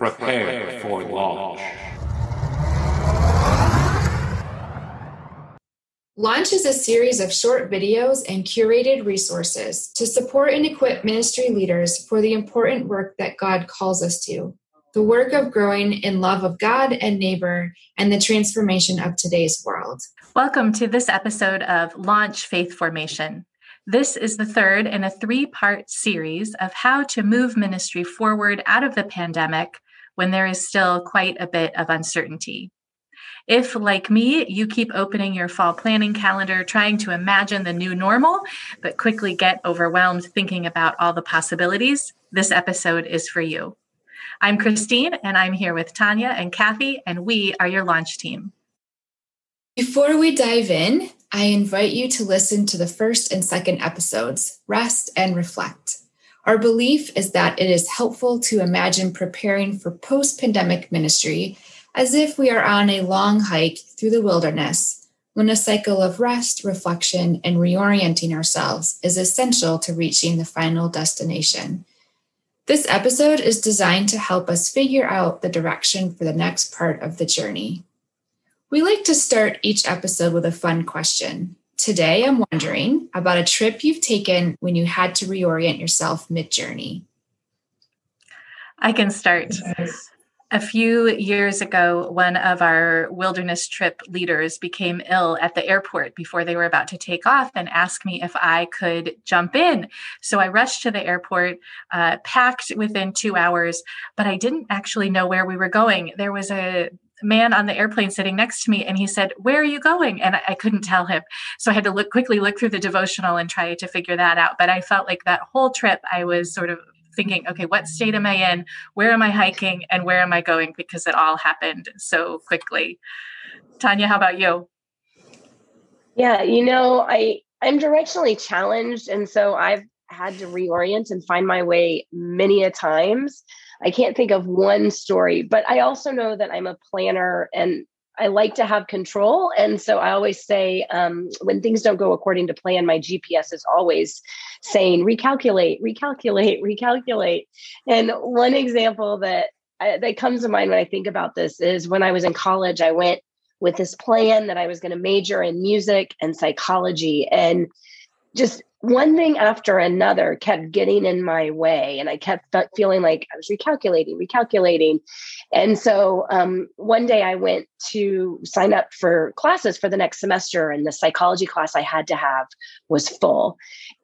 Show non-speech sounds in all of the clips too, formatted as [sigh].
Prepare for launch. Launch is a series of short videos and curated resources to support and equip ministry leaders for the important work that God calls us to the work of growing in love of God and neighbor and the transformation of today's world. Welcome to this episode of Launch Faith Formation. This is the third in a three part series of how to move ministry forward out of the pandemic when there is still quite a bit of uncertainty. If, like me, you keep opening your fall planning calendar trying to imagine the new normal, but quickly get overwhelmed thinking about all the possibilities, this episode is for you. I'm Christine, and I'm here with Tanya and Kathy, and we are your launch team. Before we dive in, I invite you to listen to the first and second episodes, Rest and Reflect. Our belief is that it is helpful to imagine preparing for post pandemic ministry as if we are on a long hike through the wilderness when a cycle of rest, reflection, and reorienting ourselves is essential to reaching the final destination. This episode is designed to help us figure out the direction for the next part of the journey. We like to start each episode with a fun question. Today, I'm wondering about a trip you've taken when you had to reorient yourself mid journey. I can start. A few years ago, one of our wilderness trip leaders became ill at the airport before they were about to take off and asked me if I could jump in. So I rushed to the airport, uh, packed within two hours, but I didn't actually know where we were going. There was a man on the airplane sitting next to me and he said where are you going and I, I, couldn't tell him so i had to look quickly look through the devotional and try to figure that out but i felt like that whole trip i was sort of thinking, okay, what state am I in? Where am I hiking? And where am I going? Because it all happened so quickly. Tanya, how about you? Yeah, you know, I I'm directionally challenged, and so I've had to reorient and find my way many a times. I can't think of one story, but I also know that I'm a planner and I like to have control. And so I always say um, when things don't go according to plan, my GPS is always saying recalculate, recalculate, [laughs] recalculate. And one example that I, that comes to mind when I think about this is when I was in college, I went with this plan that I was going to major in music and psychology. And just one thing after another kept getting in my way and i kept feeling like i was recalculating recalculating. And so um, one day i went to sign up for classes for the next semester and the psychology class i had to have was full.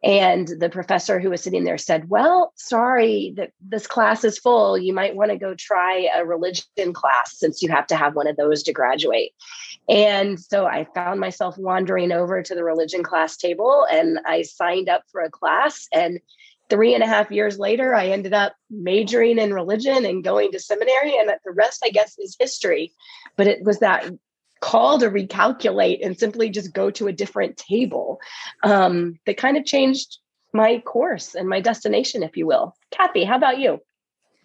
And the professor who was sitting there said well sorry that this class is full. You might want to go try a religion class since you have to have one of those to graduate. And so I found myself wandering over to the religion class table and I signed up for a class. And three and a half years later, I ended up majoring in religion and going to seminary. And the rest, I guess, is history. But it was that call to recalculate and simply just go to a different table um, that kind of changed my course and my destination, if you will. Kathy, how about you?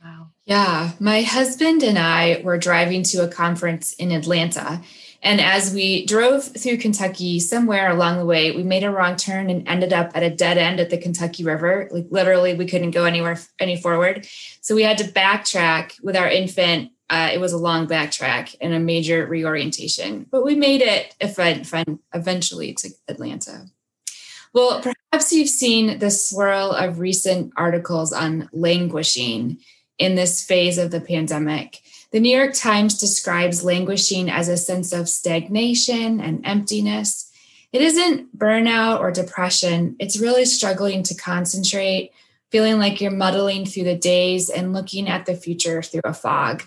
Wow. Yeah, my husband and I were driving to a conference in Atlanta and as we drove through Kentucky, somewhere along the way, we made a wrong turn and ended up at a dead end at the Kentucky River. Like literally, we couldn't go anywhere any forward. So we had to backtrack with our infant. Uh, it was a long backtrack and a major reorientation, but we made it eventually to Atlanta. Well, perhaps you've seen the swirl of recent articles on languishing in this phase of the pandemic. The New York Times describes languishing as a sense of stagnation and emptiness. It isn't burnout or depression, it's really struggling to concentrate, feeling like you're muddling through the days and looking at the future through a fog.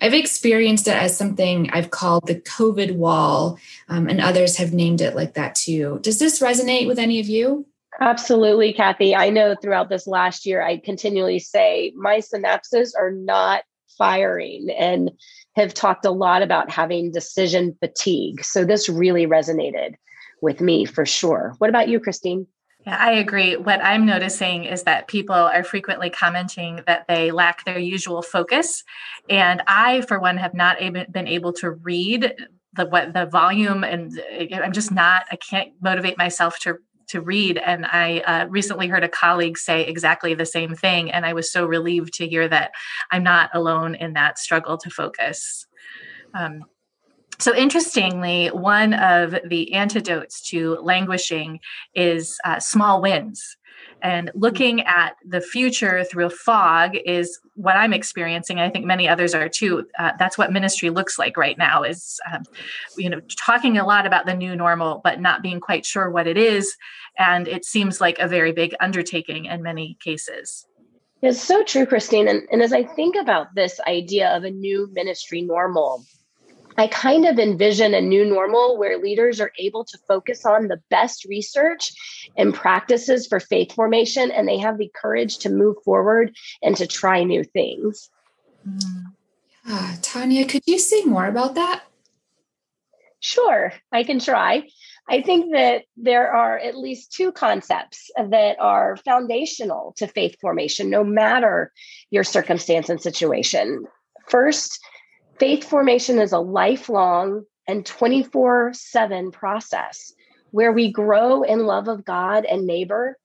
I've experienced it as something I've called the COVID wall, um, and others have named it like that too. Does this resonate with any of you? Absolutely, Kathy. I know throughout this last year, I continually say my synapses are not firing and have talked a lot about having decision fatigue. So this really resonated with me for sure. What about you, Christine? Yeah, I agree. What I'm noticing is that people are frequently commenting that they lack their usual focus. And I, for one, have not been able to read the what the volume and eh, I'm just not I can't motivate myself to to read. And I uh, recently heard a colleague say exactly the same thing. And I was so relieved to hear that I'm not alone in that struggle to focus. Um, so, interestingly, one of the antidotes to languishing is uh, small wins. And looking at the future through a fog is what I'm experiencing. I think many others are too. Uh, that's what ministry looks like right now. Is um, you know talking a lot about the new normal, but not being quite sure what it is, and it seems like a very big undertaking in many cases. It's so true, Christine. And, and as I think about this idea of a new ministry normal, I kind of envision a new normal where leaders are able to focus on the best research and practices for faith formation, and they have the courage to move forward and to try new things. Uh, Tanya, could you say more about that? Sure, I can try. I think that there are at least two concepts that are foundational to faith formation, no matter your circumstance and situation. First, Faith formation is a lifelong and 24 7 process where we grow in love of God and neighbor.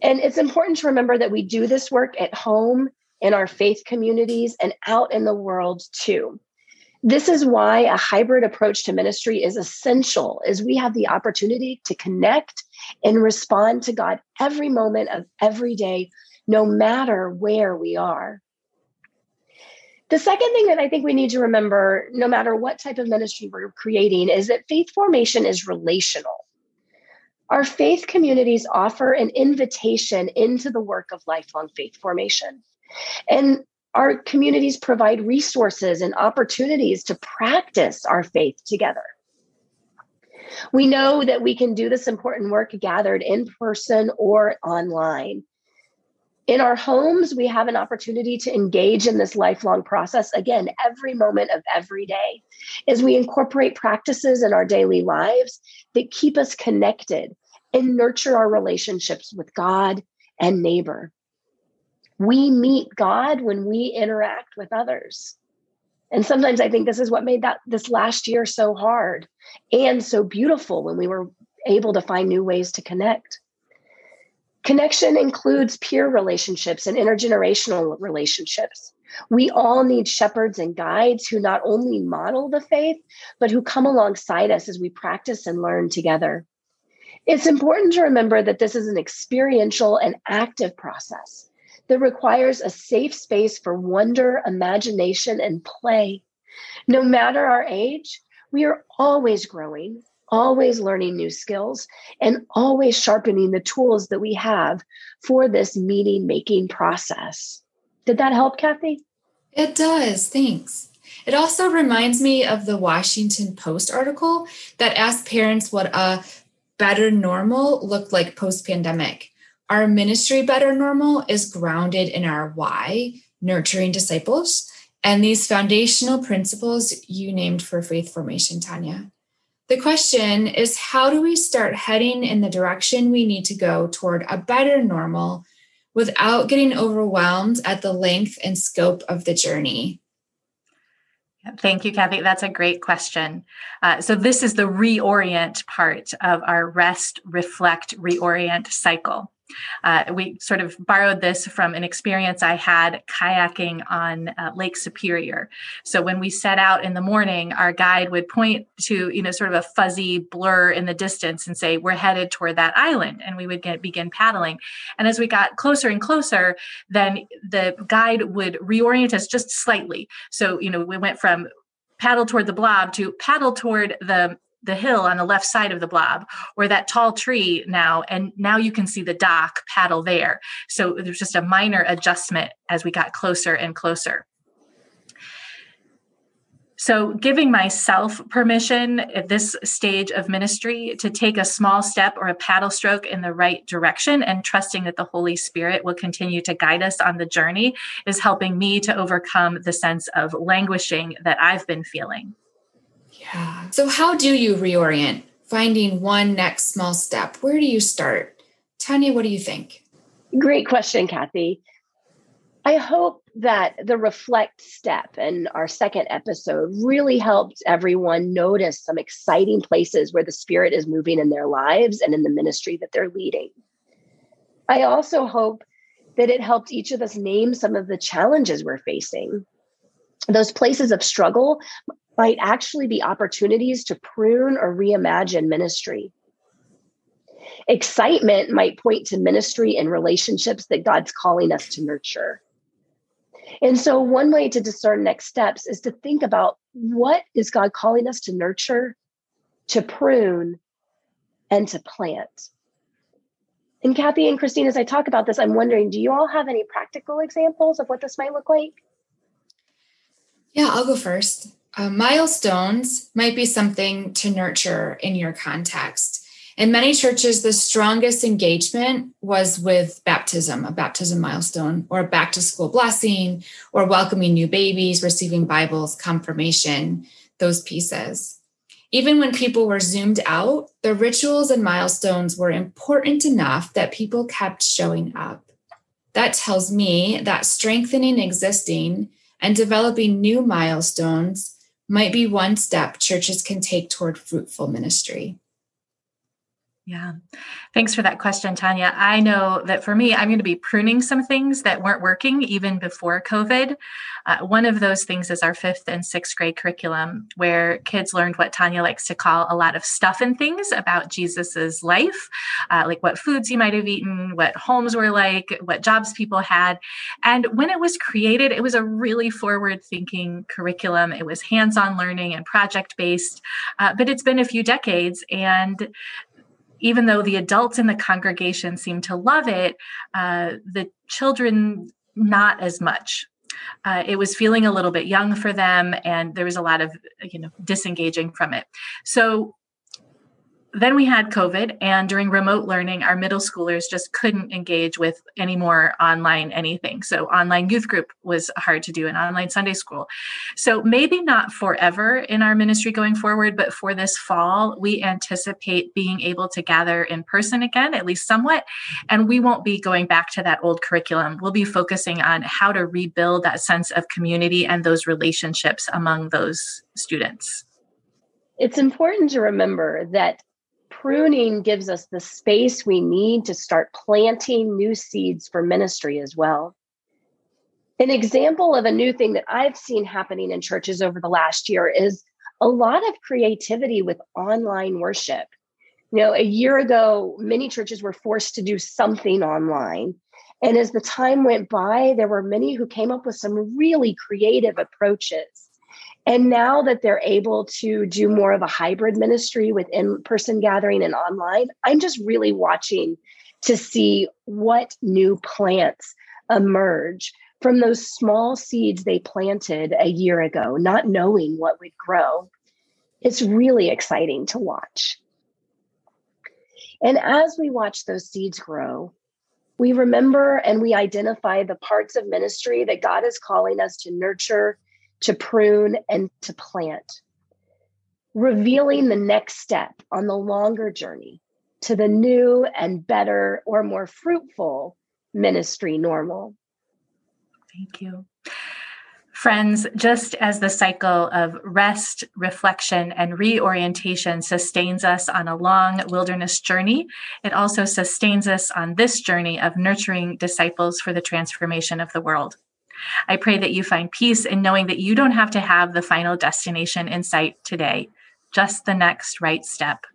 And it's important to remember that we do this work at home, in our faith communities, and out in the world too. This is why a hybrid approach to ministry is essential as we have the opportunity to connect and respond to God every moment of every day, no matter where we are. The second thing that I think we need to remember, no matter what type of ministry we're creating, is that faith formation is relational. Our faith communities offer an invitation into the work of lifelong faith formation. And our communities provide resources and opportunities to practice our faith together. We know that we can do this important work gathered in person or online. In our homes, we have an opportunity to engage in this lifelong process again, every moment of every day, as we incorporate practices in our daily lives that keep us connected and nurture our relationships with God and neighbor. We meet God when we interact with others. And sometimes I think this is what made that this last year so hard and so beautiful when we were able to find new ways to connect. Connection includes peer relationships and intergenerational relationships. We all need shepherds and guides who not only model the faith, but who come alongside us as we practice and learn together. It's important to remember that this is an experiential and active process that requires a safe space for wonder, imagination, and play. No matter our age, we are always growing, always learning new skills and always sharpening the tools that we have for this meaning making process. Did that help, Kathy? It does. Thanks. It also reminds me of the Washington Post article that asked parents what a better normal looked like post pandemic. Our ministry better normal is grounded in our why, nurturing disciples, and these foundational principles you named for faith formation, Tanya. The question is how do we start heading in the direction we need to go toward a better normal without getting overwhelmed at the length and scope of the journey? Thank you, Kathy. That's a great question. Uh, so, this is the reorient part of our rest, reflect, reorient cycle. Uh, we sort of borrowed this from an experience I had kayaking on uh, Lake Superior. So when we set out in the morning, our guide would point to, you know, sort of a fuzzy blur in the distance and say, we're headed toward that island. And we would get, begin paddling. And as we got closer and closer, then the guide would reorient us just slightly. So, you know, we went from paddle toward the blob to paddle toward the the hill on the left side of the blob or that tall tree now and now you can see the dock paddle there so there's just a minor adjustment as we got closer and closer so, giving myself permission at this stage of ministry to take a small step or a paddle stroke in the right direction and trusting that the Holy Spirit will continue to guide us on the journey is helping me to overcome the sense of languishing that I've been feeling. Yeah. So, how do you reorient? Finding one next small step. Where do you start? Tanya, what do you think? Great question, Kathy. I hope that the reflect step in our second episode really helped everyone notice some exciting places where the Spirit is moving in their lives and in the ministry that they're leading. I also hope that it helped each of us name some of the challenges we're facing. Those places of struggle might actually be opportunities to prune or reimagine ministry. Excitement might point to ministry and relationships that God's calling us to nurture. And so, one way to discern next steps is to think about what is God calling us to nurture, to prune, and to plant. And Kathy and Christine, as I talk about this, I'm wondering do you all have any practical examples of what this might look like? Yeah, I'll go first. Uh, milestones might be something to nurture in your context. In many churches, the strongest engagement was with baptism, a baptism milestone, or a back to school blessing, or welcoming new babies, receiving Bibles, confirmation, those pieces. Even when people were zoomed out, the rituals and milestones were important enough that people kept showing up. That tells me that strengthening existing and developing new milestones might be one step churches can take toward fruitful ministry. Yeah. Thanks for that question, Tanya. I know that for me, I'm going to be pruning some things that weren't working even before COVID. Uh, one of those things is our fifth and sixth grade curriculum, where kids learned what Tanya likes to call a lot of stuff and things about Jesus's life, uh, like what foods he might have eaten, what homes were like, what jobs people had. And when it was created, it was a really forward thinking curriculum. It was hands on learning and project based, uh, but it's been a few decades. And even though the adults in the congregation seem to love it, uh, the children not as much. Uh, it was feeling a little bit young for them, and there was a lot of you know disengaging from it. So then we had COVID, and during remote learning, our middle schoolers just couldn't engage with any more online anything. So, online youth group was hard to do, and online Sunday school. So, maybe not forever in our ministry going forward, but for this fall, we anticipate being able to gather in person again, at least somewhat. And we won't be going back to that old curriculum. We'll be focusing on how to rebuild that sense of community and those relationships among those students. It's important to remember that pruning gives us the space we need to start planting new seeds for ministry as well. An example of a new thing that I've seen happening in churches over the last year is a lot of creativity with online worship. You know, a year ago, many churches were forced to do something online. And as the time went by, there were many who came up with some really creative approaches and now that they're able to do more of a hybrid ministry with in person gathering and online, I'm just really watching to see what new plants emerge from those small seeds they planted a year ago, not knowing what would grow. It's really exciting to watch. And as we watch those seeds grow, we remember and we identify the parts of ministry that God is calling us to nurture to prune, and to plant, revealing the next step on the longer journey to the new and better or more fruitful ministry normal. Thank you. Friends, just as the cycle of rest, reflection, and reorientation sustains us on a long wilderness journey, it also sustains us on this journey of nurturing disciples for the transformation of the world. I pray that you find peace in knowing that you don't have to have the final destination in sight today, just the next right step.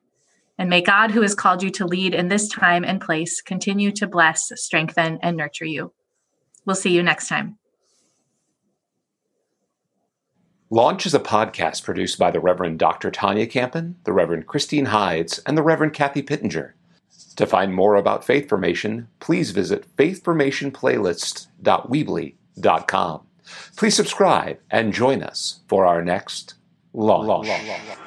And may God, who has called you to lead in this time and place, continue to bless, strengthen, and nurture you. We'll see you next time. Launch is a podcast produced by the Reverend Dr. Tanya Campen, the Reverend Christine Hides, and the Reverend Kathy Pittenger. To find more about Faith Formation, please visit faithformationplaylists.weebly.com Please subscribe and join us for our next launch. launch.